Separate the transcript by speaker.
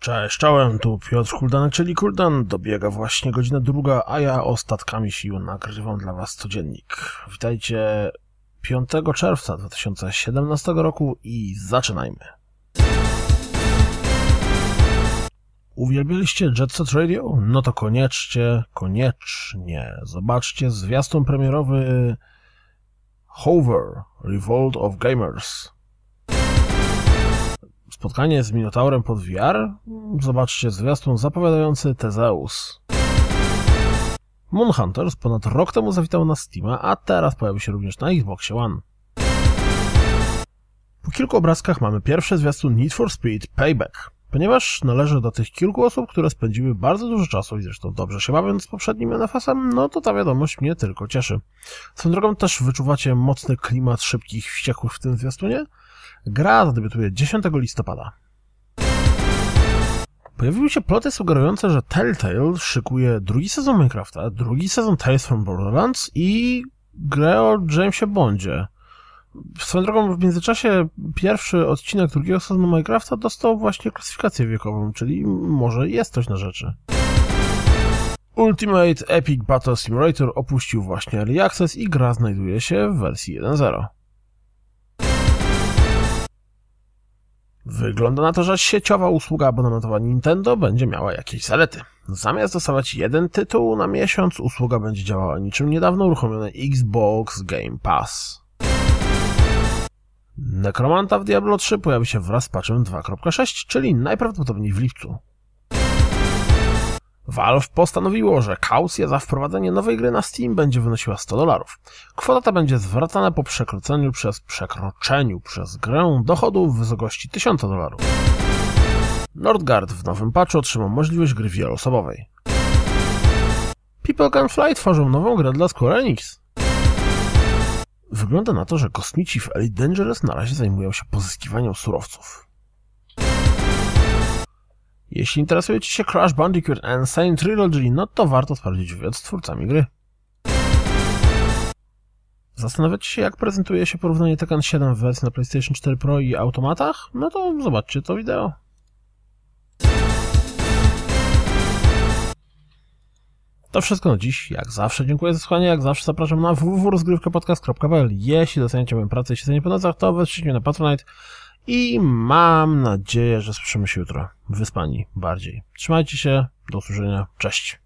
Speaker 1: Cześć, czołem, tu Piotr Kuldanek, czyli Kuldan. Dobiega właśnie godzina druga, a ja ostatkami sił nagrywam dla Was codziennik. Witajcie 5 czerwca 2017 roku i zaczynajmy. Uwielbialiście Jet Set Radio? No to koniecznie, koniecznie zobaczcie zwiastun premierowy Hover Revolt of Gamers. Spotkanie z Minotaurem pod VR? Zobaczcie zwiastun zapowiadający Tezeus. Moonhunters ponad rok temu zawitał na Steama, a teraz pojawi się również na Xboxie One. Po kilku obrazkach mamy pierwszy zwiastun Need for Speed Payback. Ponieważ należy do tych kilku osób, które spędziły bardzo dużo czasu i zresztą dobrze się bawiąc z poprzednim NFS-em, no to ta wiadomość mnie tylko cieszy. Swoją drogą też wyczuwacie mocny klimat szybkich wściekłych w tym zwiastunie? Gra zadebiutuje 10 listopada. Pojawiły się ploty sugerujące, że Telltale szykuje drugi sezon Minecrafta, drugi sezon Tales from Borderlands i grę o Jamesie Bondzie. Swoją drogą, w międzyczasie pierwszy odcinek drugiego sezonu Minecrafta dostał właśnie klasyfikację wiekową, czyli może jest coś na rzeczy. Ultimate Epic Battle Simulator opuścił właśnie Early Access i gra znajduje się w wersji 1.0. Wygląda na to, że sieciowa usługa abonamentowa Nintendo będzie miała jakieś zalety. Zamiast dostawać jeden tytuł na miesiąc, usługa będzie działała niczym niedawno uruchomiony Xbox Game Pass. Nekromanta w Diablo 3 pojawi się wraz z patchem 2.6, czyli najprawdopodobniej w lipcu. Valve postanowiło, że kaucja za wprowadzenie nowej gry na Steam będzie wynosiła 100 dolarów. Kwota ta będzie zwracana po przekroczeniu przez przekroczeniu przez grę dochodu w wysokości 1000 dolarów. Nordgard w nowym patchu otrzymał możliwość gry wieloosobowej. People Can Fly tworzą nową grę dla Square Enix. Wygląda na to, że kosmici w Elite Dangerous na razie zajmują się pozyskiwaniem surowców. Jeśli interesujecie się Crash Bandicoot Insane Trilogy, no to warto sprawdzić wywiad z twórcami gry. Zastanawiacie się, jak prezentuje się porównanie Tekken 7 w wersji na PlayStation 4 Pro i automatach? No to zobaczcie to wideo. To wszystko na dziś. Jak zawsze dziękuję za słuchanie. Jak zawsze zapraszam na www.rozgrywkapodcast.pl Jeśli doceniacie moją pracę i siedzenie po nocach, to wesprzyjcie mnie na Patronite. I mam nadzieję, że słyszymy się jutro. Wyspani bardziej. Trzymajcie się. Do usłyszenia. Cześć.